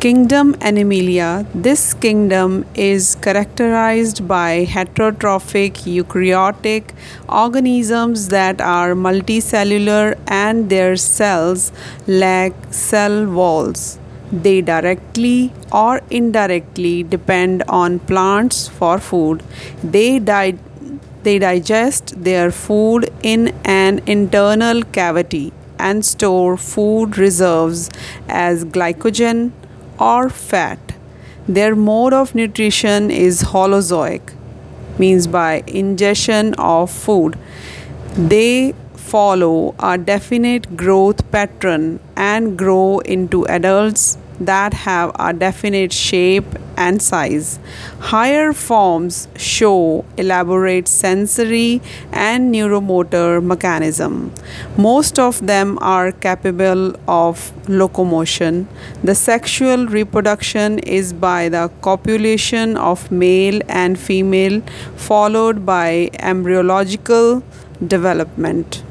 Kingdom Animalia This kingdom is characterized by heterotrophic eukaryotic organisms that are multicellular and their cells lack cell walls. They directly or indirectly depend on plants for food. They, di- they digest their food in an internal cavity and store food reserves as glycogen or fat. Their mode of nutrition is holozoic, means by ingestion of food. They follow a definite growth pattern and grow into adults that have a definite shape and size. Higher forms show elaborate sensory and neuromotor mechanism. Most of them are capable of locomotion. The sexual reproduction is by the copulation of male and female followed by embryological development.